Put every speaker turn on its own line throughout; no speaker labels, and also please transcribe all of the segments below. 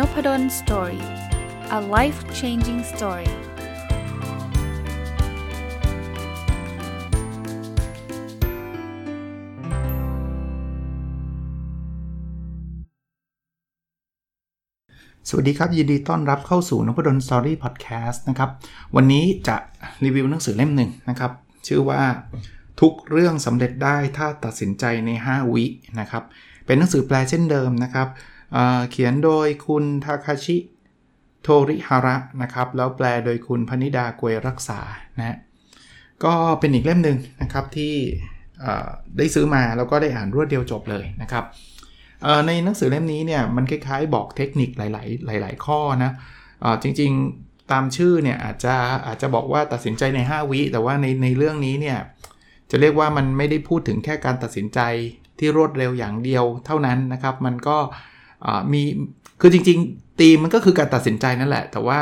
Nopadol Story a life changing story สวัสดีครับ ยินดีต้อนรับเข้าสู่นพดล Story พอดแคสต์นะครับ วันนี้จะรีวิวหนังสือเล่มหนึ่งนะครับ ชื่อว่าทุกเรื่องสำเร็จได้ถ้าตัดสินใจใน 5 วินะครับ เป็นหนังสือแปลเช่นเดิมนะครับ เขียนโดยคุณทาคาชิ โทริฮาระนะครับ แล้วแปลโดยคุณพนิดากวยรักษานะก็เป็นอีกเล่มหนึ่งนะครับที่ได้ซื้อมาแล้วก็ได้อ่านรวดเดียวจบเลยนะครับในหนังสือเล่มนี้เนี่ยมันคล้ายๆ บอกเทคนิคหลาย ๆ หลาย ๆ ข้อนะจริงๆตามชื่อเนี่ยอาจจะอาจจะบอกว่าตัดสินใจใน 5 วิแต่ว่าในในเรื่องนี้เนี่ยจะเรียกว่ามันไม่ได้พูดถึงแค่การตัดสินใจที่รวดเร็วอย่างเดียวเท่านั้นนะครับ มันก็ มีคือจริงๆตีมันก็คือการตัดสินใจนั่นแหละ แต่ว่า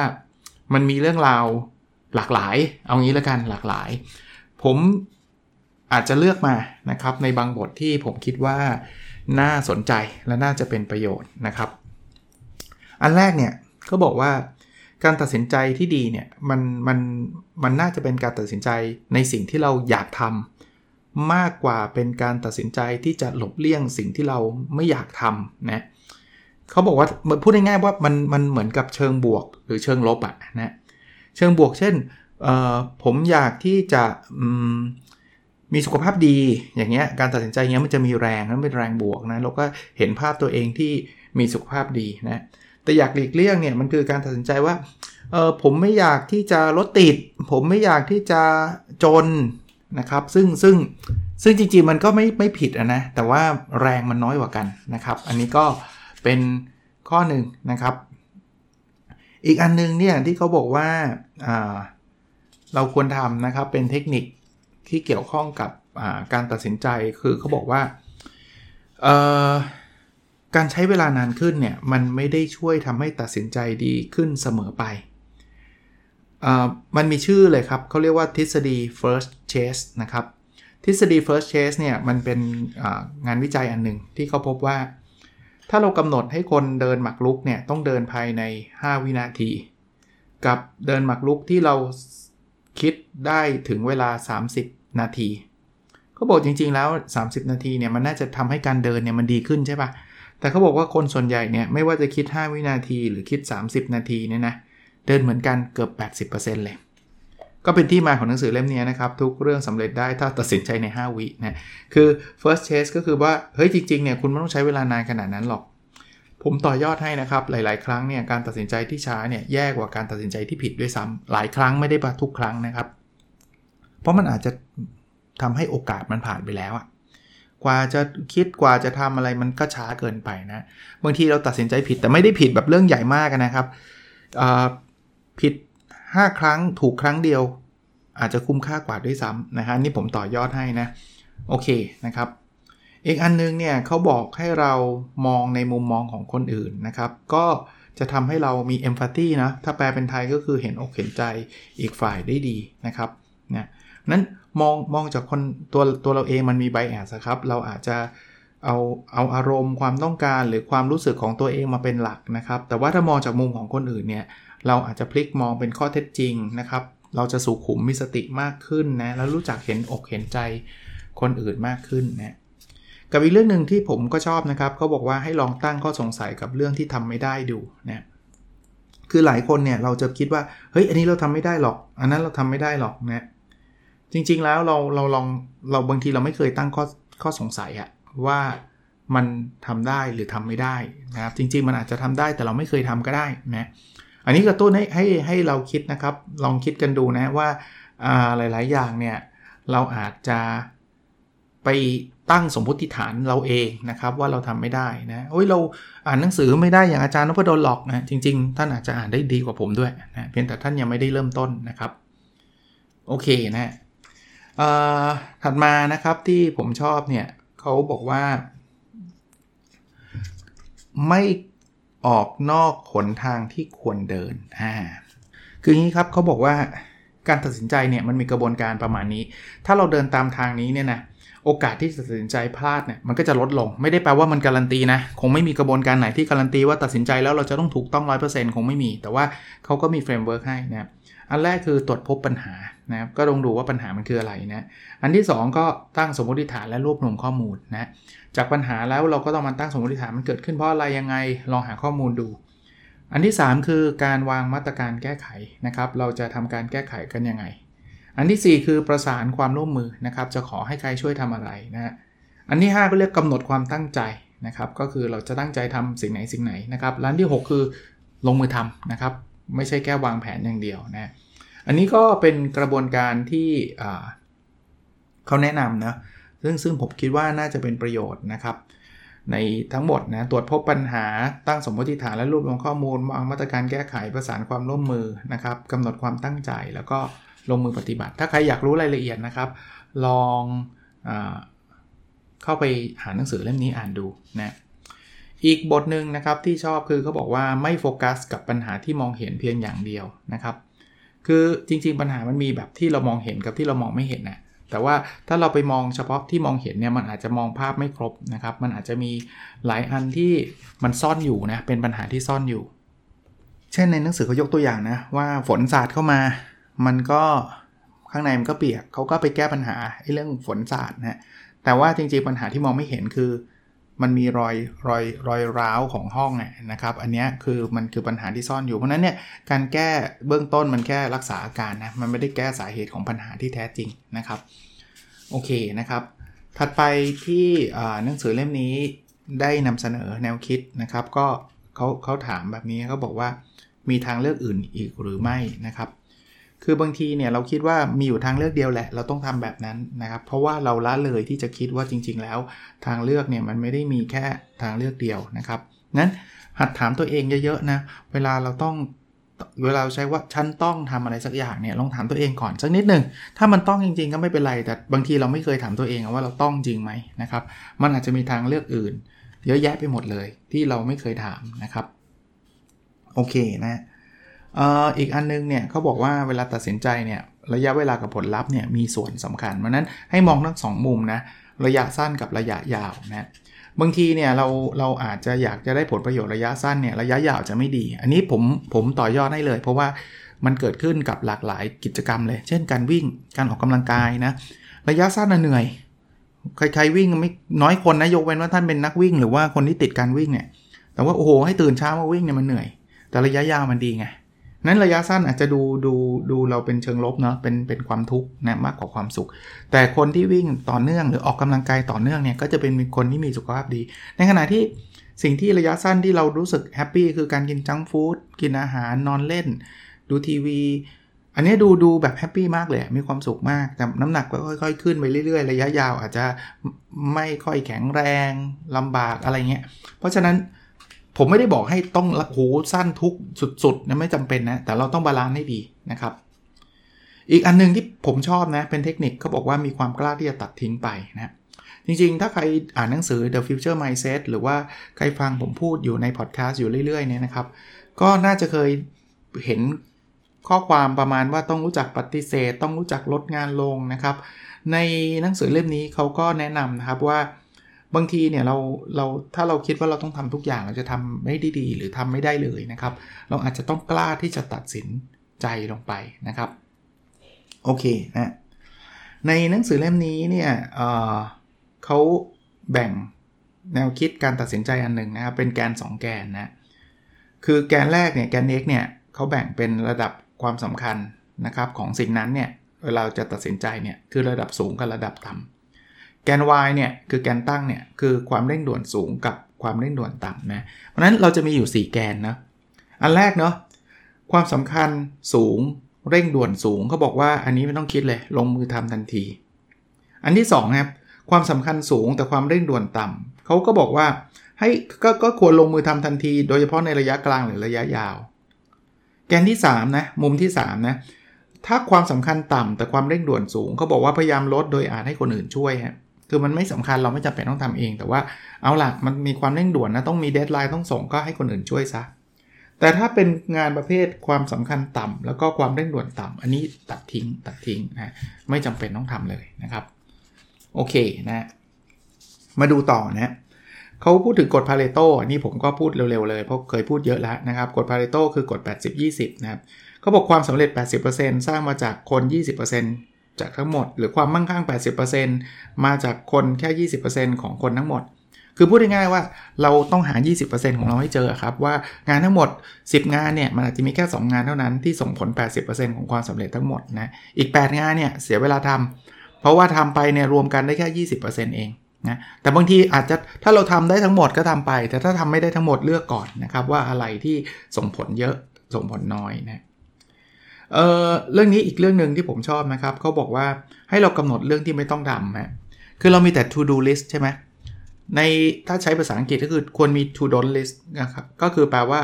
มันมีเรื่องราวหลากหลาย เอางี้ล้วกันหลากหลาย ผมอาจจะเลือกมานะครับในบางบทที่ผมคิดว่าน่าสนใจและน่าจะเป็นประโยชน์นะครับ อันแรกเนี่ยก็บอกว่าการตัดสินใจที่ดีเนี่ยมันมันมันน่าจะเป็นการตัดสินใจในสิ่งที่เราอยากทำมากกว่าเป็นการตัดสินใจที่จะหลบเลี่ยงสิ่งที่เราไม่อยากทำนะเขาบอกว่าพูดง่ายๆว่ามันมันเหมือนกับเชิงบวกหรือเชิงลบอะนะเชิงบวกเช่นผมอยากที่จะมีสุขภาพดีอย่างเงี้ยการตัดสินใจเงี้ยมันจะมีแรงนั้นเป็นแรงบวกนะเราก็เห็นภาพตัวเองที่มีสุขภาพดีนะแต่อยากหลีกเลี่ยงเนี่ยมันคือการตัดสินใจว่าเออผมไม่อยากที่จะรถติด ผมไม่อยากที่จะจนนะครับ ซึ่งซึ่งซึ่งจริงๆมันก็ไม่ไม่ผิดนะแต่ว่าแรงมันน้อยกว่ากันนะครับ อันนี้ก็ เป็นข้อหนึ่งนะครับ อีกอันนึงเนี่ยที่เขาบอกว่าเราควรทำนะครับเป็นเทคนิคที่เกี่ยวข้องกับการตัดสินใจคือเขาบอกว่าการใช้เวลานานขึ้นเนี่ยมันไม่ได้ช่วยทำให้ตัดสินใจดีขึ้นเสมอไป มันมีชื่อเลยครับเขาเรียกว่าทฤษฎี first chase นะครับ ทฤษฎี first chase เนี่ยมันเป็นงานวิจัยอันหนึ่งที่เขาพบว่า ถ้าเรากำหนดให้คนเดินหมากรุกเนี่ยต้องเดินภายใน 5 วินาที กับเดินหมากรุกที่เราคิดได้ถึงเวลา 30 นาทีเขาบอกจริง ๆ แล้ว 30 นาทีเนี่ยมันน่าจะทำให้การเดินเนี่ยมันดีขึ้นใช่ปะแต่เขาบอกว่าคนส่วนใหญ่เนี่ยไม่ว่าจะคิด 5 วินาที หรือคิด 30 นาทีเนี่ยนะเดินเหมือนกันเกือบ 80%เลย ก็เป็นที่มาของหนังสือเล่มนี้นะครับ ทุกเรื่องสำเร็จได้ถ้าตัดสินใจใน 5 วินะคือ first chase ก็คือว่า เฮ้ยจริงๆเนี่ยคุณไม่ต้องใช้เวลานานขนาดนั้นหรอก ผมต่อยอดให้นะครับ หลาย ๆ ครั้งเนี่ยการตัดสินใจที่ช้าเนี่ยแย่กว่าการตัดสินใจที่ผิดด้วยซ้ำหลายครั้งไม่ได้ปะทุกครั้งนะครับ เพราะมันอาจจะทำให้โอกาสมันผ่านไปแล้วอะกว่าจะคิดกว่าจะทำอะไรมันก็ช้าเกินไปนะ บางทีเราตัดสินใจผิดแต่ไม่ได้ผิดแบบเรื่องใหญ่มากนะครับผิด 5 ครั้งถูกครั้งเดียว อาจจะคุ้มค่ากว่าด้วยซ้ำนะฮะนี่ผมต่อยอดให้นะ โอเคนะครับ อีกอันนึงเนี่ยเขาบอกให้เรามองในมุมมองของคนอื่นนะครับ ก็จะทำให้เรามีเอมพัตตีนะ ถ้าแปลเป็นไทยก็คือเห็นอกเห็นใจอีกฝ่ายได้ดีนะครับนะนั้นมองมองจากคนตัวตัวเราเองมันมีไบแอสครับ เราอาจจะเอาเอาอารมณ์ความต้องการหรือความรู้สึกของตัวเองมาเป็นหลักนะครับ แต่ว่าถ้ามองจากมุมของคนอื่นเนี่ย เราอาจจะพลิกมองเป็นข้อเท็จจริงนะครับ เราจะสุขุมมีสติมากขึ้นนะ แล้วรู้จักเห็นอกเห็นใจคนอื่นมากขึ้นนะกับอีกเรื่องหนึ่งที่ผมก็ชอบนะครับเขาบอกว่าให้ลองตั้งข้อสงสัยกับเรื่องที่ทำไม่ได้ดูนะคือหลายคนเนี่ยเราจะคิดว่าเฮ้ยอันนี้เราทำไม่ได้หรอก อันนั้นเราทำไม่ได้หรอกนะจริงๆแล้วเราเราลองเราบางทีเราไม่เคยตั้งข้อข้อสงสัยอะว่ามันทำได้หรือทำไม่ได้นะครับจริง ๆ มันอาจจะทำได้แต่เราไม่เคยทำก็ได้นะ อันนี้กระตุ้นให้ให้ให้เราคิดนะครับ ลองคิดกันดูนะว่าหลาย ๆ อย่างเนี่ยเราอาจจะไปตั้งสมมติฐานเราเองนะครับว่าเราทำไม่ได้นะโอ้ยเราอ่านหนังสือไม่ได้อย่างอาจารย์นพดลหรอกนะจริง ๆ ท่านอาจจะอ่านได้ดีกว่าผมด้วยนะเพียงแต่ท่านยังไม่ได้เริ่มต้นนะครับ โอเคนะถัดมานะครับที่ผมชอบเนี่ยเขาบอกว่า ไม่ ออกนอกขนทางที่ควรเดินอ่าคืออย่างนี้ครับเขาบอกว่าการตัดสินใจเนี่ยมันมีกระบวนการประมาณนี้ ถ้าเราเดินตามทางนี้เนี่ยนะ โอกาสที่จะตัดสินใจพลาดเนี่ยมันก็จะลดลง ไม่ได้แปลว่ามันการันตีนะ คงไม่มีกระบวนการไหนที่การันตีว่าตัดสินใจแล้วเราจะต้องถูกต้อง 100%คงไม่มี แต่ว่าเขาก็มี framework ให้นะอันแรกคือตรวจพบปัญหานะครับก็ลองดูว่าปัญหามันคืออะไรนะอันที่ 2 ก็ตั้งสมมติฐานและรวบรวมข้อมูลนะจากปัญหาแล้วเราก็ต้องมาตั้งสมมติฐานมันเกิดขึ้นเพราะอะไรยังไงลองหาข้อมูลดู อันที่ 3 คือการวางมาตรการแก้ไขนะครับเราจะทำการแก้ไขกันยังไง อันที่ 4 คือประสานความร่วมมือนะครับ จะขอให้ใครช่วยทำอะไรนะอันที่ 5 ก็เรียกกำหนดความตั้งใจนะครับ ก็คือเราจะตั้งใจทำสิ่งไหนสิ่งไหนนะครับร้านที่ 6 คือลงมือทำนะครับ ไม่ใช่แค่วางแผนอย่างเดียวนะอันนี้ก็เป็นกระบวนการที่เขาแนะนำนะซึ่งซึ่งผมคิดว่าน่าจะเป็นประโยชน์นะครับ ในทั้งหมดนะตรวจพบปัญหาตั้งสมมติฐานและรวบรวมข้อมูลวางมาตรการแก้ไขประสานความร่วมมือนะครับกำหนดความตั้งใจแล้วก็ ลงมือปฏิบัติ ถ้าใครอยากรู้รายละเอียดนะครับ ลองอเข้าไปหาหนังสือเล่มนี้อ่านดูนะอีกบทหนึ่งนะครับที่ชอบคือเขาบอกว่าไม่โฟกัสกับปัญหาที่มองเห็นเพียงอย่างเดียวนะครับ คือจริงๆปัญหามันมีแบบที่เรามองเห็นกับที่เรามองไม่เห็นนะแต่ว่าถ้าเราไปมองเฉพาะที่มองเห็นเนี่ยมันอาจจะมองภาพไม่ครบนะครับ มันอาจจะมีหลายอันที่มันซ่อนอยู่นะเป็นปัญหาที่ซ่อนอยู่ เช่นในหนังสือเขายกตัวอย่างนะว่าฝนสาดเข้ามา มันก็ข้างในมันก็เปียกเขาก็ไปแก้ปัญหาไอ้เรื่องฝนสาดนะแต่ว่าจริงๆปัญหาที่มองไม่เห็นคือ มันมีรอยรอยรอยร้าวของห้องนะครับ อันนี้คือมันคือปัญหาที่ซ่อนอยู่เพราะนั้นเนี่ยการแก้เบื้องต้นมันแค่รักษาอาการนะมันไม่ได้แก้สาเหตุของปัญหาที่แท้จริงนะครับโอเคนะครับ ถัดไปที่หนังสือเล่มนี้ได้นำเสนอแนวคิดนะครับ ก็เขาเขาถามแบบนี้เขาบอกว่ามีทางเลือกอื่นอีกหรือไม่นะครับ คือบางทีเนี่ยเราคิดว่ามีอยู่ทางเลือกเดียวแหละ เราต้องทำแบบนั้นนะครับ เพราะว่าเราละเลยที่จะคิดว่าจริง ๆ แล้ว ทางเลือกเนี่ยมันไม่ได้มีแค่ทางเลือกเดียวนะครับนั้นหัดถามตัวเองเยอะๆนะเวลาเราต้องเวลาใช้ว่าฉันต้องทำอะไรสักอย่างเนี่ยลองถามตัวเองก่อนสักนิดหนึ่งถ้ามันต้องจริง ๆ ก็ไม่เป็นไร แต่บางทีเราไม่เคยถามตัวเองว่าเราต้องจริงไหมนะครับ มันอาจจะมีทางเลือกอื่น เยอะแยะไปหมดเลยที่เราไม่เคยถามนะครับโอเคนะ อีกอันนึงเนี่ยเขาบอกว่าเวลาตัดสินใจเนี่ยระยะเวลากับผลลัพธ์เนี่ยมีส่วนสำคัญเพราะนั้นให้มองทั้งสองมุมนะระยะสั้นกับระยะยาวนะบางทีเนี่ยเราเราอาจจะอยากจะได้ผลประโยชน์ระยะสั้นเนี่ยระยะยาวจะไม่ดี อันนี้ผมผมต่อยอดให้เลย เพราะว่ามันเกิดขึ้นกับหลากหลายกิจกรรมเลย เช่น การวิ่งการออกกำลังกายนะระยะสั้นเหนื่อยใครๆวิ่งไม่น้อยคนนะยกเว้นว่าท่านเป็นนักวิ่ง หรือว่าคนที่ติดการวิ่งเนี่ยแต่ว่าโอ้โหให้ตื่นเช้ามาวิ่งเนี่ยมันเหนื่อย แต่ระยะยาวมันดีไง นั้นระยะสั้นอาจจะดูดูดูเราเป็นเชิงลบเนาะเป็นเป็นความทุกข์นะมากกว่าความสุข แต่คนที่วิ่งต่อเนื่องหรือออกกำลังกายต่อเนื่องเนี่ยก็จะเป็นคนที่มีสุขภาพดี ในขณะที่สิ่งที่ระยะสั้นที่เรารู้สึก happy คือการกิน junk food กินอาหารนอนเล่น ดูทีวี อันนี้ดูดูแบบ happy มากเลย มีความสุขมาก แต่น้ำหนักก็ค่อยๆ ขึ้นไปเรื่อยๆ ระยะยาวอาจจะไม่ค่อยแข็งแรงลำบากอะไรเงี้ยเพราะฉะนั้น ผมไม่ได้บอกให้ต้องหูสั้นทุกข์สุดๆนะไม่จำเป็นนะ แต่เราต้อง balance ให้ดีนะครับ อีกอันนึงที่ผมชอบนะ เป็นเทคนิคเขาบอกว่ามีความกล้าที่จะตัดทิ้งไปนะจริงๆ ถ้าใครอ่านหนังสือ The Future Mindset หรือว่าใครฟังผมพูดอยู่ในพอดแคสต์อยู่เรื่อยๆเนี่ยนะครับ ก็น่าจะเคยเห็นข้อความประมาณว่าต้องรู้จักปฏิเสธ ต้องรู้จักลดงานลงนะครับ ในหนังสือเล่มนี้เขาก็แนะนำนะครับว่า บางทีเนี่ยเราเราถ้าเราคิดว่าเราต้องทำทุกอย่างเราจะทำไม่ได้ดีหรือทำไม่ได้เลยนะครับ เราอาจจะต้องกล้าที่จะตัดสินใจลงไปนะครับ โอเคนะในหนังสือเล่มนี้เนี่ยเเขาแบ่งแนวคิดการตัดสินใจอันหนึ่งนะครับ เป็นแกน 2 แกนนะคือแกนแรกเนี่ยแกน x เนี่ยเขาแบ่งเป็นระดับความสำคัญนะครับของสิ่งนั้นเนี่ยเวลาจะตัดสินใจเนี่ยคือระดับสูงกับระดับต่ำ แกน y เนี่ยคือแกนตั้งเนี่ยคือความเร่งด่วนสูงกับความเร่งด่วนต่ำนะเพราะนั้นเราจะมีอยู่ 4 แกนนะอันแรกเนาะความสำคัญสูงเร่งด่วนสูงเขาบอกว่าอันนี้ไม่ต้องคิดเลยลงมือทำทันที อันที่2ครับความสำคัญสูงแต่ความเร่งด่วนต่ำเขาก็บอกว่าให้ก็ก็ควรลงมือทำทันที โดยเฉพาะในระยะกลางหรือระยะยาว แกนที่3นะมุมที่3นะถ้าความสำคัญต่ำแต่ความเร่งด่วนสูงเขาบอกว่าพยายามลดโดยอาจให้คนอื่นช่วยฮะ คือมันไม่สำคัญเราไม่จำเป็นต้องทำเอง แต่ว่าเอาล่ะมันมีความเร่งด่วนนะต้องมี deadline ต้องส่งก็ให้คนอื่นช่วยซะแต่ถ้าเป็นงานประเภทความสำคัญต่ำแล้วก็ความเร่งด่วนต่ำอันนี้ตัดทิ้งตัดทิ้งนะไม่จำเป็นต้องทำเลยนะครับ โอเคนะมาดูต่อนะเขาพูดถึงกฎพาเรโตอันนี้ผมก็พูดเร็วๆเลย เพราะเคยพูดเยอะแล้วนะครับกฎพาเรโตคือกฎ 80-20 นะครับเขาบอกความสำเร็จ 80%สร้างมาจากคน 20% จากทั้งหมด หรือความมั่งคั่ง 80%มาจากคนแค่ 20%ของคนทั้งหมด คือพูดง่ายๆว่าเราต้องหา 20%ของเราให้เจอครับ ว่างานทั้งหมด 10 งานเนี่ยมันอาจจะมีแค่ 2 งานเท่านั้นที่ส่งผล 80%ของความสำเร็จทั้งหมดนะอีก 8 งานเนี่ยเสียเวลาทำเพราะว่าทำไปเนี่ยรวมกันได้แค่ 20%เองนะแต่บางทีอาจจะถ้าเราทำได้ทั้งหมดก็ทำไป แต่ถ้าทำไม่ได้ทั้งหมดเลือกก่อนนะครับว่าอะไรที่ส่งผลเยอะส่งผลน้อยนะ เออเรื่องนี้อีกเรื่องหนึ่งที่ผมชอบนะครับเขาบอกว่าให้เรากำหนดเรื่องที่ไม่ต้องทำฮะคือเรามีแต่ to do list ใช่ไหมในถ้าใช้ภาษาอังกฤษก็คือควรมี to do list นะครับก็คือแปลว่า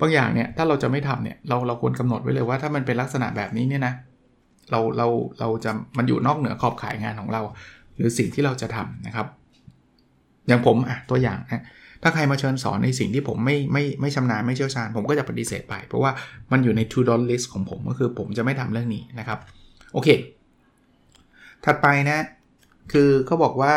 บางอย่างเนี่ยถ้าเราจะไม่ทำเนี่ยเราเราควรกำหนดไว้เลยว่าถ้ามันเป็นลักษณะแบบนี้เนี่ยนะเราเราเราจะมันอยู่นอกเหนือขอบขายงานของเรา หรือสิ่งที่เราจะทำนะครับ อย่างผมอะตัวอย่างนะ ถ้าใครมาเชิญสอนในสิ่งที่ผมไม่ไม่ไม่ชำนาญไม่เชี่ยวชาญ ผมก็จะปฏิเสธไป เพราะว่ามันอยู่ใน to do list ของผมก็คือผมจะไม่ทำเรื่องนี้นะครับ โอเค ถัดไปนะ คือเขาบอกว่า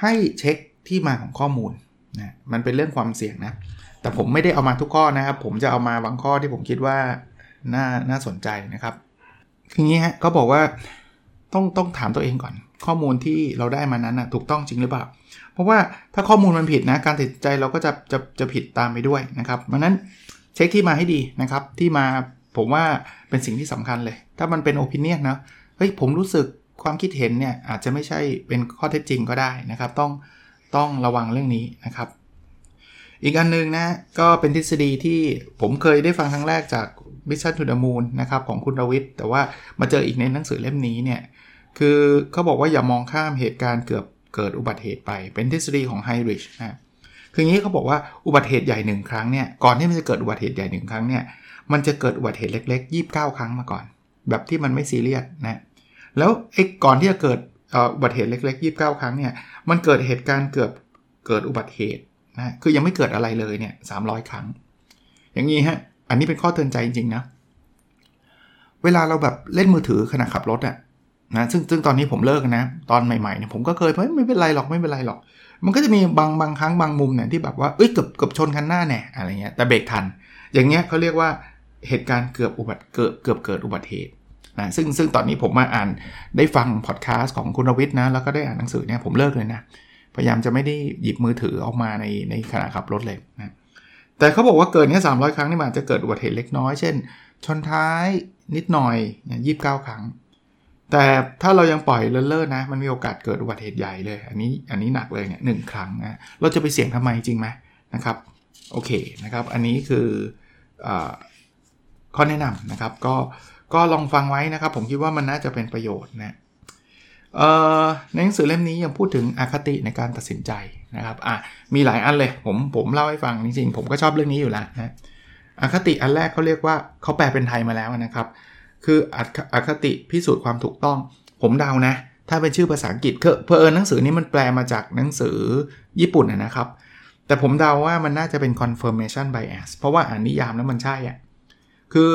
ให้เช็คที่มาของข้อมูลนะมันเป็นเรื่องความเสี่ยงนะ แต่ผมไม่ได้เอามาทุกข้อนะครับ ผมจะเอามาบางข้อที่ผมคิดว่าน่าน่าสนใจนะครับคืองี้ฮะเขาบอกว่าต้องต้องถามตัวเองก่อน ข้อมูลที่เราได้มานั้นนะถูกต้องจริงหรือเปล่า เพราะว่าถ้าข้อมูลมันผิดนะการตัดใจเราก็จะจะจะผิดตามไปด้วยนะครับเพราะนั้นเช็คที่มาให้ดีนะครับ ที่มาผมว่าเป็นสิ่งที่สำคัญเลย ถ้ามันเป็นโอปินเนียนะเฮ้ยผมรู้สึกความคิดเห็นเนี่ยอาจจะไม่ใช่เป็นข้อเท็จจริงก็ได้นะครับ ต้องต้องระวังเรื่องนี้นะครับ อีกอันนึงนะก็เป็นทฤษฎีที่ผมเคยได้ฟังครั้งแรกจาก Mission to the Moon นะครับของคุณรวิทย์แต่ว่ามาเจออีกในหนังสือเล่มนี้เนี่ย คือเขาบอกว่าอย่ามองข้ามเหตุการณ์เกือบเกิดอุบัติเหตุไป เป็นทฤษฎีของไฮริชนะคืออย่างนี้เขาบอกว่าอุบัติเหตุใหญ่หนึ่งครั้งเนี่ย ก่อนที่มันจะเกิดอุบัติเหตุใหญ่หนึ่งครั้งเนี่ย มันจะเกิดอุบัติเหตุเล็กๆ 29 ครั้งมาก่อน แบบที่มันไม่ซีเรียสนะ แล้วไอ้ก่อนที่จะเกิดอุบัติเหตุเล็ก ๆ 29 ครั้งเนี่ย มันเกิดเหตุการณ์เกือบเกิดอุบัติเหตุนะ คือยังไม่เกิดอะไรเลยเนี่ย300ครั้ง อย่างนี้ฮะ อันนี้เป็นข้อเตือนใจจริงๆนะ เวลาเราแบบเล่นมือถือขณะขับรถอะ นะซึ่งซึ่งตอนนี้ผมเลิกนะ ตอนใหม่ๆเนี่ยผมก็เคยเพราะไม่เป็นไรหรอกไม่เป็นไรหรอก มันก็จะมีบางบางครั้งบางมุมเนี่ยที่แบบว่าเอ้ยเกือบเกือบชนคันหน้าแน่อะไรเงี้ยแต่เบรกทัน อย่างเงี้ยเขาเรียกว่าเหตุการณ์เกือบอุบัติเกิดเกือบเกิดอุบัติเหตุนะซึ่งซึ่งตอนนี้ผมมาอ่านได้ฟังพอดแคสต์ของคุณรวิทย์นะ แล้วก็ได้อ่านหนังสือเนี่ยผมเลิกเลยนะ พยายามจะไม่ได้หยิบมือถือออกมาในในขณะขับรถเลยนะแต่เขาบอกว่าเกินแค่สามร้อยครั้งนี่มันจะเกิดอุบัติเหตุเล็กน้อย เช่น ชนท้ายนิดหน่อยยี่สิบเก้าครั้ง แต่ถ้าเรายังปล่อยเลิศๆนะ มันมีโอกาสเกิดอุบัติเหตุใหญ่เลย อันนี้อันนี้หนักเลยเนี่ยหนึ่งครั้งนะเราจะไปเสี่ยงทำไมจริงไหมนะครับโอเคนะครับ อันนี้คืออข้อแนะนำนะครับ ก็ก็ลองฟังไว้นะครับ ผมคิดว่ามันน่าจะเป็นประโยชน์นะในหนังสือเล่มนี้ยังพูดถึงอคติในการตัดสินใจนะครับอะมีหลายอันเลยผมผมเล่าให้ฟังจริงๆผมก็ชอบเรื่องนี้อยู่แล้วนะอคติอันแรกเขาเรียกว่าเขาแปลเป็นไทยมาแล้วนะครับ คืออคติพิสูจน์ความถูกต้อง ผมเดานะ ถ้าเป็นชื่อภาษาอังกฤษเพอเอิญหนังสือนี้มันแปลมาจากหนังสือญี่ปุ่นนะครับ แต่ผมเดาว่ามันน่าจะเป็น confirmation bias เพราะว่าอ่านนิยามแล้วมันใช่อะคือ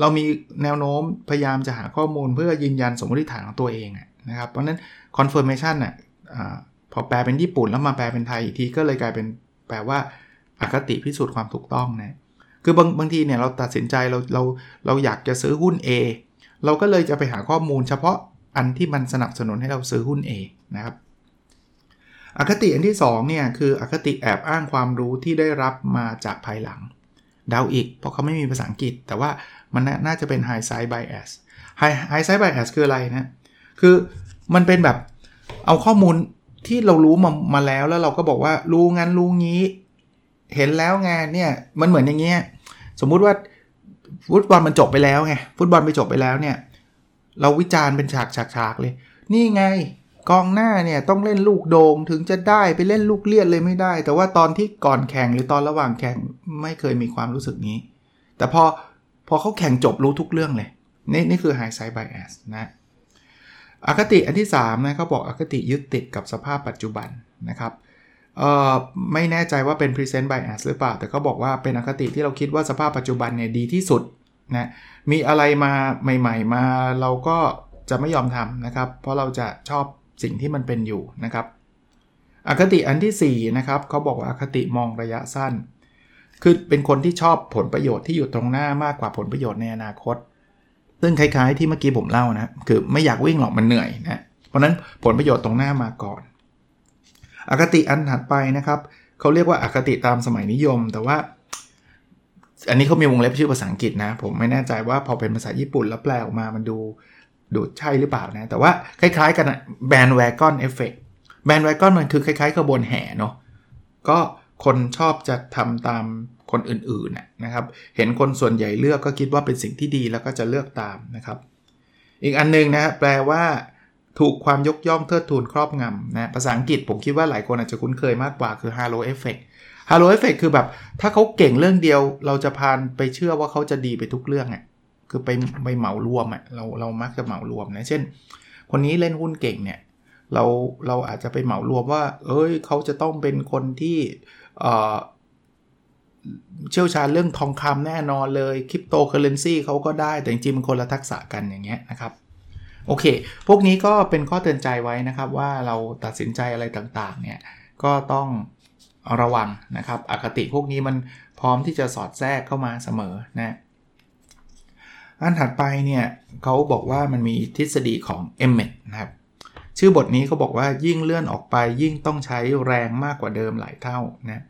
เรามีแนวโน้มพยายามจะหาข้อมูลเพื่อยืนยันสมมติฐานของตัวเองนะครับ เพราะนั้น confirmation น่ะพอแปลเป็นญี่ปุ่นแล้วมาแปลเป็นไทยอีกทีก็เลยกลายเป็นแปลว่าอาคติพิสูจน์ความถูกต้องนะ คือบางบางทีเนี่ยเราตัดสินใจเราเราเราอยากจะซื้อหุ้น A เราก็เลยจะไปหาข้อมูลเฉพาะอันที่มันสนับสนุนให้เราซื้อหุ้น A นะครับอคติอันที่2เนี่ยคืออคติแอบอ้างความรู้ที่ได้รับมาจากภายหลังเดาอีก เพราะเขาไม่มีภาษาอังกฤษ แต่ว่ามันน่าจะเป็น high side bias high high side bias คืออะไรนะ คือมันเป็นแบบเอาข้อมูลที่เรารู้มามาแล้วแล้วเราก็บอกว่ารู้งั้นรู้งี้ เห็นแล้วไงเนี่ยมันเหมือนอย่างเงี้ย สมมุติว่าฟุตบอลมันจบไปแล้วไงฟุตบอลไปจบไปแล้วเนี่ย เราวิจารณ์เป็นฉากฉากฉากเลย นี่ไงกองหน้าเนี่ยต้องเล่นลูกโดง่งถึงจะได้ไปเล่นลูกเลียดเลยไม่ได้ แต่ว่าตอนที่ก่อนแข่งหรือตอนระหว่างแข่งไม่เคยมีความรู้สึกนี้ แต่พอพอเขาแข่งจบรู้ทุกเรื่องเลย นี่นี่คือ high side bias นะอคติอันที่3นะเขาบอกอคติยึดติดกับสภาพปัจจุบันนะครับ เอ่อไม่แน่ใจว่าเป็น present bias หรือเปล่า แต่เขาบอกว่าเป็นอคติที่เราคิดว่าสภาพปัจจุบันเนี่ยดีที่สุดนะมีอะไรมาใหม่ ๆ มาเราก็จะไม่ยอมทำนะครับ เพราะเราจะชอบสิ่งที่มันเป็นอยู่นะครับ อคติอันที่4นะครับเขาบอกว่าอคติมองระยะสั้น คือเป็นคนที่ชอบผลประโยชน์ที่อยู่ตรงหน้ามากกว่าผลประโยชน์ในอนาคต ซึ่งคล้ายๆที่เมื่อกี้ผมเล่านะคือไม่อยากวิ่งหรอกมันเหนื่อยนะเพราะนั้นผลประโยชน์ตรงหน้ามาก่อน อคติอันถัดไปนะครับเขาเรียกว่าอคติตามสมัยนิยม แต่ว่า อันนี้เขามีวงเล็บชื่อภาษาอังกฤษนะ ผมไม่แน่ใจว่าพอเป็นภาษาญี่ปุ่นแล้วแปลออกมามันดูดูใช่หรือเปล่านะ แต่ว่าคล้ายๆกันแบนแวกอนเอฟเฟกแบนแวกอนมันคือคล้ายๆขบวนแห่เนาะก็คนชอบจะทำตามคนอื่นๆนะครับ เห็นคนส่วนใหญ่เลือกก็คิดว่าเป็นสิ่งที่ดีแล้วก็จะเลือกตามนะครับ อีกอันนึงนะแปลว่า ถูกความยกย่องเทิดทูนครอบงำนะภาษาอังกฤษผมคิดว่าหลายคนอาจจะคุ้นเคยมากกว่าคือ halo effect halo effect คือแบบ ถ้าเขาเก่งเรื่องเดียว เราจะพานไปเชื่อว่าเขาจะดีไปทุกเรื่องอะคือไปไปเหมารวมอะเราเรามักจะเหมารวมนะ เช่น คนนี้เล่นหุ้นเก่งเนี่ยเราเราอาจจะไปเหมารวมว่า เอ้ยเขาจะต้องเป็นคนที่เชี่ยวชาญเรื่องทองคำแน่นอนเลยคริปโตเคอเรนซีเขาก็ได้แต่จริงๆมันคนละทักษะกันอย่างเงี้ยนะครับ โอเค พวกนี้ก็เป็นข้อเตือนใจไว้นะครับว่าเราตัดสินใจอะไรต่างๆเนี่ยก็ต้องระวังนะครับ อคติพวกนี้มันพร้อมที่จะสอดแทรกเข้ามาเสมอนะอันถัดไปเนี่ยเขาบอกว่ามันมีทฤษฎีของเอเมดนะครับ ชื่อบทนี้เขาบอกว่ายิ่งเลื่อนออกไปยิ่งต้องใช้แรงมากกว่าเดิมหลายเท่านะ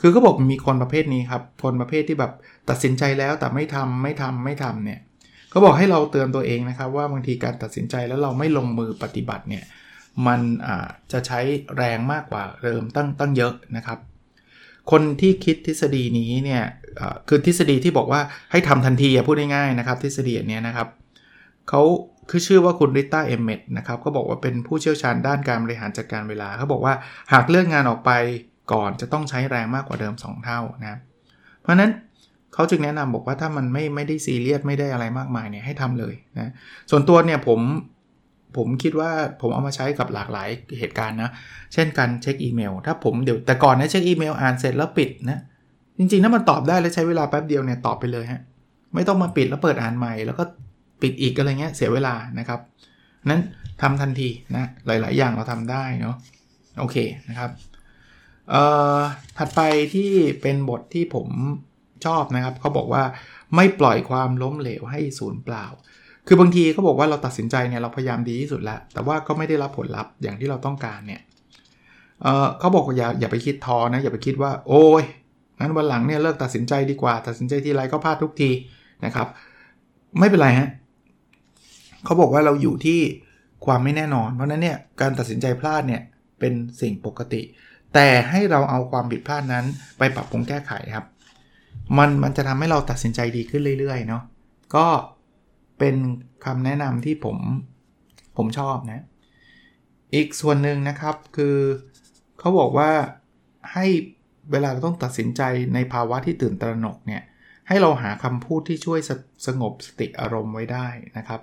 คือเขาบอกมีคนประเภทนี้ครับ คนประเภทที่แบบตัดสินใจแล้วแต่ไม่ทำไม่ทำไม่ทำเนี่ย เขาบอกให้เราเตือนตัวเองนะครับว่าบางทีการตัดสินใจแล้วเราไม่ลงมือปฏิบัติเนี่ยมันจะใช้แรงมากกว่าเดิมตั้งตั้งเยอะนะครับ คนที่คิดทฤษฎีนี้เนี่ยคือทฤษฎีที่บอกว่าให้ทำทันทีอย่าพูดง่ายๆนะครับ ทฤษฎีนี้นะครับเขาคือชื่อว่าคุณริต้าเอเมดนะครับก็บอกว่าเป็นผู้เชี่ยวชาญด้านการบริหารจัดการเวลาเขาบอกว่าหากเลื่อนงานออกไปก่อนจะต้องใช้แรงมากกว่าเดิม 2 เท่านะเพราะนั้น เขาจึงแนะนำบอกว่าถ้ามันไม่ไม่ได้ซีเรียสไม่ได้อะไรมากมายเนี่ยให้ทำเลยนะส่วนตัวเนี่ยผมผมคิดว่าผมเอามาใช้กับหลากหลายเหตุการณ์นะ เช่นการเช็คอีเมล ถ้าผมเดี๋ยวแต่ก่อนนะเช็คอีเมลอ่านเสร็จแล้วปิดนะ จริงๆ ถ้ามันตอบได้แล้วใช้เวลาแป๊บเดียวเนี่ยตอบไปเลยฮะ ไม่ต้องมาปิดแล้วเปิดอ่านใหม่ แล้วก็ปิดอีกอะไรเงี้ยเสียเวลานะครับ นั้นทำทันทีนะ หลายๆ อย่างเราทำได้เนาะ โอเคนะครับ เอ่อ ถัดไปที่เป็นบทที่ผม ชอบนะครับเขาบอกว่าไม่ปล่อยความล้มเหลวให้สูญเปล่า คือบางทีเขาบอกว่าเราตัดสินใจเนี่ยเราพยายามดีที่สุดแล้ว แต่ว่าก็ไม่ได้รับผลลัพธ์อย่างที่เราต้องการเนี่ยเเขาบอกว่าอย่าอย่าไปคิดท้อนะอย่าไปคิดว่า โอ้ยงั้นวันหลังเนี่ยเลิกตัดสินใจดีกว่า ตัดสินใจทีไรก็พลาดทุกทีนะครับ ไม่เป็นไรฮะเขาบอกว่าเราอยู่ที่ความไม่แน่นอน เพราะนั้นเนี่ยการตัดสินใจพลาดเนี่ยเป็นสิ่งปกติ แต่ให้เราเอาความผิดพลาดนั้นไปปรับปรุงแก้ไขครับ มันมันจะทำให้เราตัดสินใจดีขึ้นเรื่อยๆเนาะก็เป็นคำแนะนำที่ผมผมชอบนะ อีกส่วนหนึ่งนะครับคือเขาบอกว่าให้เวลาเราต้องตัดสินใจในภาวะที่ตื่นตระหนกเนี่ยให้เราหาคำพูดที่ช่วยสสงบสติอารมณ์ไว้ได้นะครับ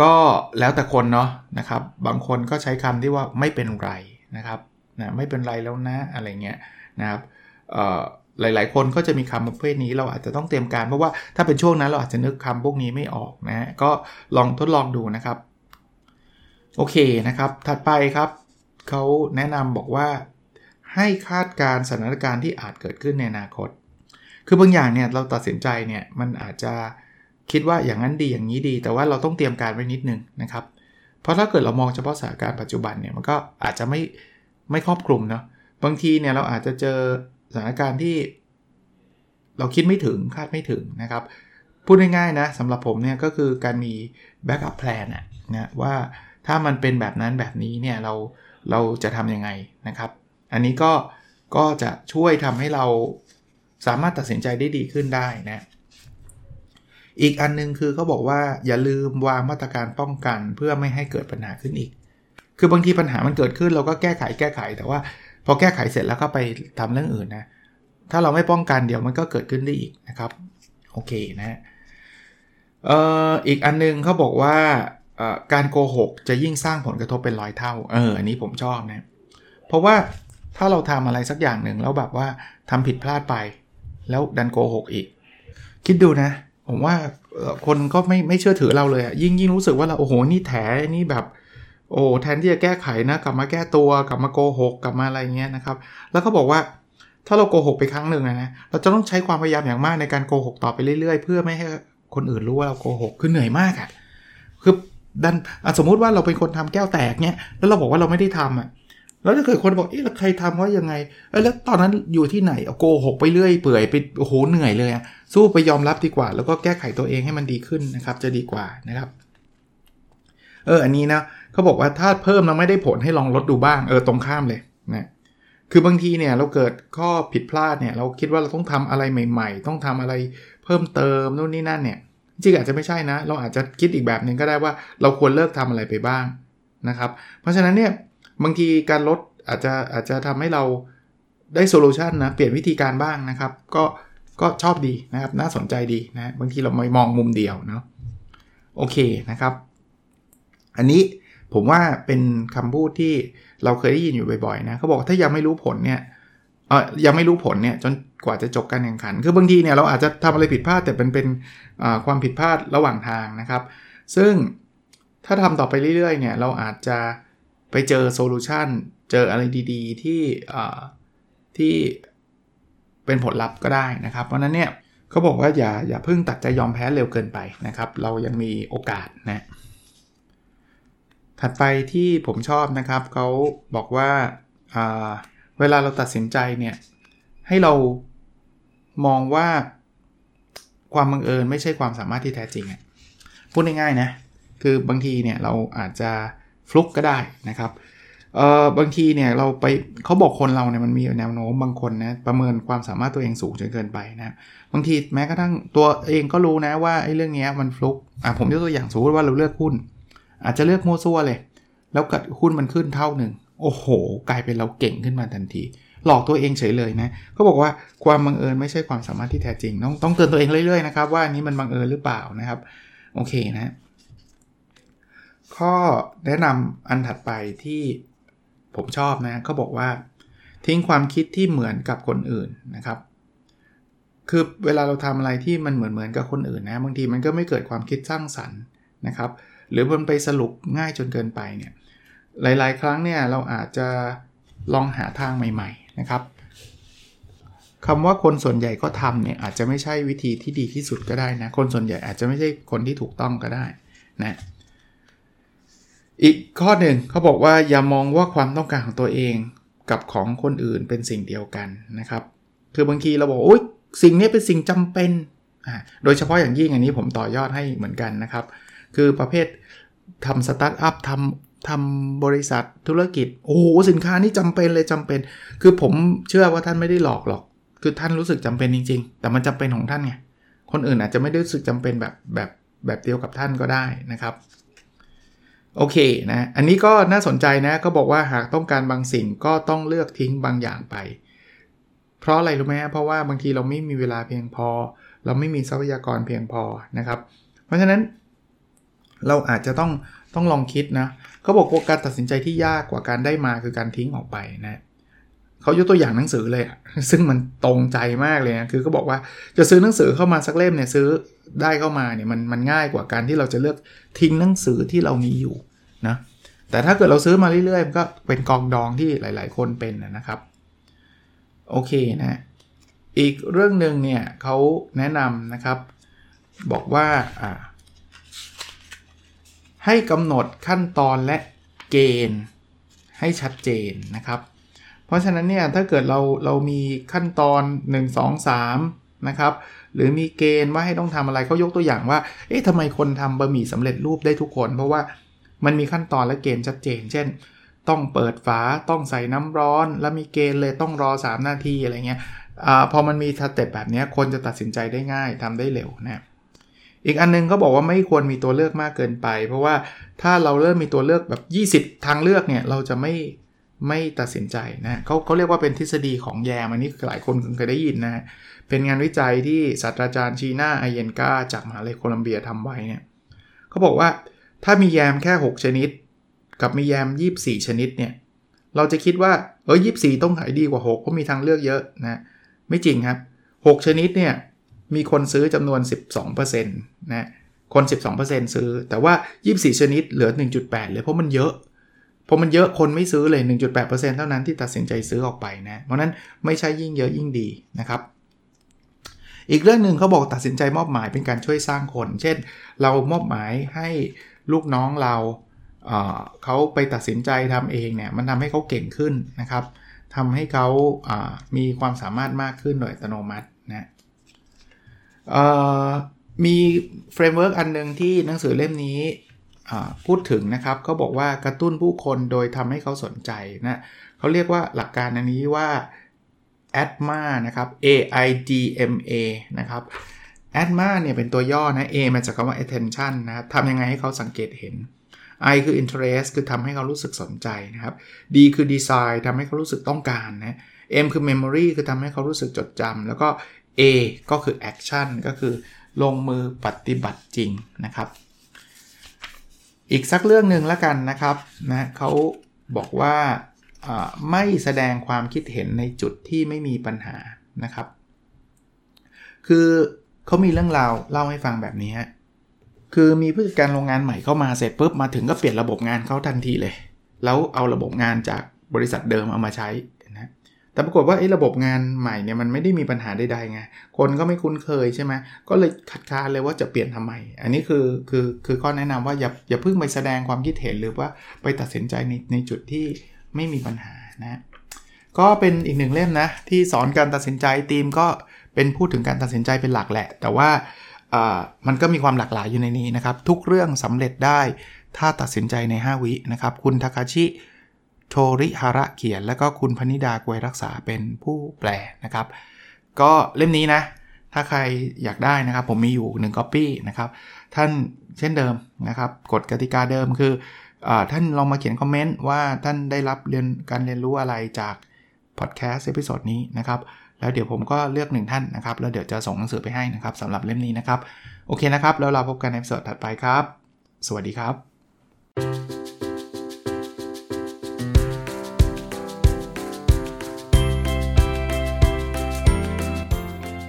ก็แล้วแต่คนเนาะนะครับ บางคนก็ใช้คำที่ว่าไม่เป็นไรนะครับนะไม่เป็นไรแล้วนะอะไรเงี้ยนะครับ หลาย ๆ คนก็จะมีคำประเภทนี้เราอาจจะต้องเตรียมการเพราะว่าถ้าเป็นช่วงนั้นเราอาจจะนึกคำพวกนี้ไม่ออกนะก็ลองทดลองดูนะครับ โอเคนะครับ ถัดไปครับเขาแนะนำบอกว่าให้คาดการสถานการณ์ที่อาจเกิดขึ้นในอนาคต คือบางอย่างเนี่ยเราตัดสินใจเนี่ยมันอาจจะคิดว่าอย่างนั้นดีอย่างนี้ดี แต่ว่าเราต้องเตรียมการไว้นิดนึงนะครับ เพราะถ้าเกิดเรามองเฉพาะสถานการณ์ปัจจุบันเนี่ยมันก็อาจจะไม่ไม่ครอบคลุมเนาะบางทีเนี่ยเราอาจจะเจอ สถานการณ์ที่เราคิดไม่ถึงคาดไม่ถึงนะครับ พูดง่ายๆนะสำหรับผมเนี่ยก็คือการมีแบ็กอัพแพลนนะว่าถ้ามันเป็นแบบนั้นแบบนี้เนี่ยเราเราจะทำยังไงนะครับ อันนี้ก็ก็จะช่วยทำให้เราสามารถตัดสินใจได้ดีขึ้นได้นะอีกอันนึงคือเขาบอกว่าอย่าลืมวางมาตรการป้องกันเพื่อไม่ให้เกิดปัญหาขึ้นอีก คือบางทีปัญหามันเกิดขึ้นเราก็แก้ไขแก้ไข แต่ว่า พอแก้ไขเสร็จแล้วก็ไปทำเรื่องอื่นนะ ถ้าเราไม่ป้องกันเดี๋ยวมันก็เกิดขึ้นได้อีกนะครับ โอเคนะเอ่ออีกอันนึงเขาบอกว่าการโกหกจะยิ่งสร้างผลกระทบเป็นร้อยเท่า เออ อันนี้ผมชอบนะ เพราะว่าถ้าเราทำอะไรสักอย่างหนึ่งแล้วแบบว่าทำผิดพลาดไป แล้วดันโกหกอีก คิดดูนะ ผมว่าคนก็ไม่ไม่เชื่อถือเราเลยอะยิ่งยิ่งรู้สึกว่าเราโอ้โหนี่แถนี่แบบ โอ้แทนที่จะแก้ไขนะกลับมาแก้ตัวกลับมาโกหกกลับมาอะไรเงี้ยนะครับ แล้วเขาบอกว่าถ้าเราโกหกไปครั้งหนึ่งนะเราจะต้องใช้ความพยายามอย่างมากในการโกหกต่อไปเรื่อยๆ เพื่อไม่ให้คนอื่นรู้ว่าเราโกหกคือเหนื่อยมากอะ่ะคือดันสมมุติว่าเราเป็นคนทำแก้วแตกเนี่ยแล้วเราบอกว่าเราไม่ได้ทำอะแล้วถ้าเกิดคนบอกเอ๊ะใครทำว่ายังไงแล้วตอนนั้นอยู่ที่ไหนโกหกไปเรื่อยเปื่อยไปโอ้โหเหนื่อยเลยอะสู้ไปยอมรับดีกว่า แล้วก็แก้ไขตัวเองให้มันดีขึ้นนะครับ จะดีกว่านะครับ เอออันนี้นะ เขาบอกว่าถ้าเพิ่มแล้วไม่ได้ผลให้ลองลดดูบ้างเออตรงข้ามเลยนะคือบางทีเนี่ยเราเกิดข้อผิดพลาดเนี่ยเราคิดว่าเราต้องทำอะไรใหม่ ๆ ต้องทำอะไรเพิ่มเติมนู่นนี่นั่นเนี่ยจริงอาจจะไม่ใช่นะ เราอาจจะคิดอีกแบบหนึ่งก็ได้ว่าเราควรเลิกทำอะไรไปบ้างนะครับ เพราะฉะนั้นเนี่ยบางทีการลดอาจจะอาจจะทำให้เราได้โซลูชันนะเปลี่ยนวิธีการบ้างนะครับ ก็ก็ชอบดีนะครับ น่าสนใจดีนะบางทีเราไม่มองมุมเดียวเนาะโอเคนะครับ อันนี้ ผมว่าเป็นคำพูดที่เราเคยได้ยินอยู่บ่อยๆนะเขาบอกถ้ายังไม่รู้ผลเนี่ยเออยังไม่รู้ผลเนี่ยจนกว่าจะจบการแข่งขัน คือบางทีเนี่ยเราอาจจะทำอะไรผิดพลาดแต่เป็นเป็นความผิดพลาดระหว่างทางนะครับ ซึ่งถ้าทำต่อไปเรื่อยๆเนี่ยเราอาจจะไปเจอโซลูชันเจออะไรดีๆ ที่ที่เป็นผลลัพธ์ก็ได้นะครับ เพราะนั้นเนี่ยเขาบอกว่าอย่าอย่าเพิ่งตัดใจยอมแพ้เร็วเกินไปนะครับ เรายังมีโอกาสนะ ถัดไปที่ผมชอบนะครับเขาบอกว่าเวลาเราตัดสินใจเนี่ยให้เรามองว่าความบังเอิญไม่ใช่ความสามารถที่แท้จริงพูดง่ายๆนะคือบางทีเนี่ยเราอาจจะฟลุกก็ได้นะครับเออบางทีเนี่ยเราไปเขาบอกคนเราเนี่ยมันมีแนวโน้มบางคนนะประเมินความสามารถตัวเองสูงจนเกินไปนะบางทีแม้กระทั่งตัวเองก็รู้นะว่าไอ้เรื่องนี้มันฟลุกอะผมยกตัวอย่างสมมติว่าเราเลือกหุ้น อาจจะเลือกโมซัวเลย แล้วกัดหุ้นมันขึ้นเท่าหนึ่งโอ้โห กลายเป็นเราเก่งขึ้นมาทันที หลอกตัวเองเฉยเลยนะเขาบอกว่าความบังเอิญไม่ใช่ความสามารถที่แท้จริง ต้องต้องเตือนตัวเองเรื่อยๆนะครับว่านี้มันบังเอิญหรือเปล่านะครับ โอเคนะ ข้อแนะนำอันถัดไปที่ผมชอบนะเขาบอกว่าทิ้งความคิดที่เหมือนกับคนอื่นนะครับ คือเวลาเราทำอะไรที่มันเหมือนเหมือนกับคนอื่นนะบางทีมันก็ไม่เกิดความคิดสร้างสรรค์นะครับ หรือมันไปสรุปง่ายจนเกินไปเนี่ยหลาย ๆ ครั้งเนี่ยเราอาจจะลองหาทางใหม่ ๆ นะครับคำว่าคนส่วนใหญ่ก็ทำเนี่ยอาจจะไม่ใช่วิธีที่ดีที่สุดก็ได้นะ คนส่วนใหญ่อาจจะไม่ใช่คนที่ถูกต้องก็ได้นะอีกข้อหนึ่งเขาบอกว่าอย่ามองว่าความต้องการของตัวเองกับของคนอื่นเป็นสิ่งเดียวกันนะครับ คือบางทีเราบอกโอ้ยสิ่งนี้เป็นสิ่งจำเป็นอ่าโดยเฉพาะอย่างยิ่งอันนี้ผมต่อยอดให้เหมือนกันนะครับ คือประเภททำสตาร์ทอัพทำทำบริษัทธุรกิจ โอ้โหสินค้านี่จำเป็นเลยจำเป็น คือผมเชื่อว่าท่านไม่ได้หลอกหรอก คือท่านรู้สึกจำเป็นจริง ๆ แต่มันจำเป็นของท่านไงคนอื่นอาจจะไม่ได้รู้สึกจำเป็นแบบแบบแบบเดียวกับท่านก็ได้นะครับโอเคนะ อันนี้ก็น่าสนใจนะ ก็บอกว่าหากต้องการบางสิ่งก็ต้องเลือกทิ้งบางอย่างไป เพราะอะไรรู้ไหมเพราะว่าบางทีเราไม่มีเวลาเพียงพอ เราไม่มีทรัพยากรเพียงพอนะครับ เพราะฉะนั้น เราอาจจะต้องต้องลองคิดนะเขาบอกว่าการตัดสินใจที่ยากกว่าการได้มาคือการทิ้งออกไปนะเขายกตัวอย่างหนังสือเลย ซึ่งมันตรงใจมากเลยนะคือเขาบอกว่าจะซื้อหนังสือเข้ามาสักเล่มเนี่ยซื้อได้เข้ามาเนี่ยมันมันง่ายกว่าการที่เราจะเลือกทิ้งหนังสือที่เรามีอยู่นะแต่ถ้าเกิดเราซื้อมาเรื่อยๆมันก็เป็นกองดองที่หลาย ๆ คนเป็นนะครับโอเคนะอีกเรื่องหนึ่งเนี่ยเขาแนะนำนะครับ บอกว่าอ่า ให้กำหนดขั้นตอนและเกณฑ์ให้ชัดเจนนะครับ เพราะฉะนั้นเนี่ยถ้าเกิดเราเรามีขั้นตอน 1 2 3นะครับหรือมีเกณฑ์ว่าให้ต้องทำอะไรเขายกตัวอย่างว่า เอ๊ะทำไมคนทำบะหมี่สำเร็จรูปได้ทุกคน เพราะว่ามันมีขั้นตอนและเกณฑ์ชัดเจน เช่น ต้องเปิดฝา ต้องใส่น้ำร้อน แล้วมีเกณฑ์เลยต้องรอ 3 นาทีอะไรเงี้ยอพอมันมีสเต็ปแบบนี้คนจะตัดสินใจได้ง่ายทำได้เร็วนะ อีกอันนึงเขาบอกว่าไม่ควรมีตัวเลือกมากเกินไป เพราะว่าถ้าเราเริ่มมีตัวเลือกแบบ 20 ทางเลือกเนี่ยเราจะไม่ไม่ตัดสินใจนะเขาเขาเรียกว่าเป็นทฤษฎีของแยมอันนี้หลายคนเคยได้ยินนะเป็นงานวิจัยที่ศาสตราจารย์ชีน่าไอเยนกาจากมหาลัยโคลัมเบียทำไว้เนี่ยเขาบอกว่าถ้ามีแยมแค่ 6 ชนิด กับมีแยม 24 ชนิดเนี่ยเราจะคิดว่าเออ24ต้องขายดีกว่า 6 เพราะมีทางเลือกเยอะนะไม่จริงครับ 6 ชนิดเนี่ย มีคนซื้อจำนวน 12%นะคน 12%ซื้อ แต่ว่า 24 ชนิดเหลือ 1.8 เลยเพราะมันเยอะพอมันเยอะคนไม่ซื้อเลย 1.8%เท่านั้นที่ตัดสินใจซื้อออกไปนะ เพราะนั้นไม่ใช่ยิ่งเยอะยิ่งดีนะครับ อีกเรื่องหนึ่งเขาบอกตัดสินใจมอบหมายเป็นการช่วยสร้างคน เช่น เรามอบหมายให้ลูกน้องเราเเขาไปตัดสินใจทำเองเนี่ยมันทำให้เขาเก่งขึ้นนะครับทำให้เขาามีความสามารถมากขึ้นโดยอัตโนมัตินะ มี framework อันหนึ่งที่หนังสือเล่มนี้พูดถึงนะครับเขาบอกว่ากระตุ้นผู้คนโดยทำให้เขาสนใจนะเขาเรียกว่าหลักการอันนี้ว่า AIDMA นะครับ A I D M A นะครับ ADMA เนี่ยเป็นตัวย่อนะ A มาจากคำว่า attention นะครับทำยังไงให้เขาสังเกตเห็น I คือ interest คือทำให้เขารู้สึกสนใจนะครับ D คือ desire ทำให้เขารู้สึกต้องการนะ M คือ memory คือทำให้เขารู้สึกจดจำแล้วก็ A ก็คือ action ก็คือลงมือปฏิบัติจริงนะครับ อีกสักเรื่องหนึ่งแล้วกันนะครับนะเขาบอกว่าไม่แสดงความคิดเห็นในจุดที่ไม่มีปัญหานะครับ คือเขามีเรื่องราวเล่าให้ฟังแบบนี้ฮะคือมีผู้จัดการโรงงานใหม่เข้ามาเสร็จปุ๊บมาถึงก็เปลี่ยนระบบงานเขาทันทีเลย แล้วเอาระบบงานจากบริษัทเดิมเอามาใช้ แต่ปรากฏว่าไอ้ระบบงานใหม่เนี่ยมันไม่ได้มีปัญหาใดๆไง คนก็ไม่คุ้นเคยใช่ไหมก็เลยคัดค้านเลยว่าจะเปลี่ยนทำไม อันนี้คือคือคือข้อแนะนำว่าอย่าอย่าเพิ่งไปแสดงความคิดเห็นหรือว่าไปตัดสินใจในในจุดที่ไม่มีปัญหานะก็เป็นอีกหนึ่งเล่มนะที่สอนการตัดสินใจทีมก็เป็นพูดถึงการตัดสินใจเป็นหลักแหละ แต่ว่ามันก็มีความหลากหลายอยู่ในนี้นะครับ ทุกเรื่องสำเร็จได้ถ้าตัดสินใจใน 5 วินะครับ คุณทาคาชิ โทริฮาระเขียน แล้วก็คุณพนิดากวยรักษาเป็นผู้แปลนะครับ ก็เล่มนี้นะ ถ้าใครอยากได้นะครับ ผมมีอยู่1 copy นะครับ ท่านเช่นเดิมนะครับกฎกติกาเดิมคืออท่านลองมาเขียนคอมเมนต์ว่าท่านได้รับเรียนการเรียนรู้อะไรจากพอดแคสต์ episode นี้นะครับแล้วเดี๋ยวผมก็เลือกหนึ่งท่านนะครับ แล้วเดี๋ยวจะส่งหนังสือไปให้นะครับสำหรับเล่มนี้นะครับ โอเคนะครับ แล้วเราพบกันใน episode ถัดไปครับ สวัสดีครับ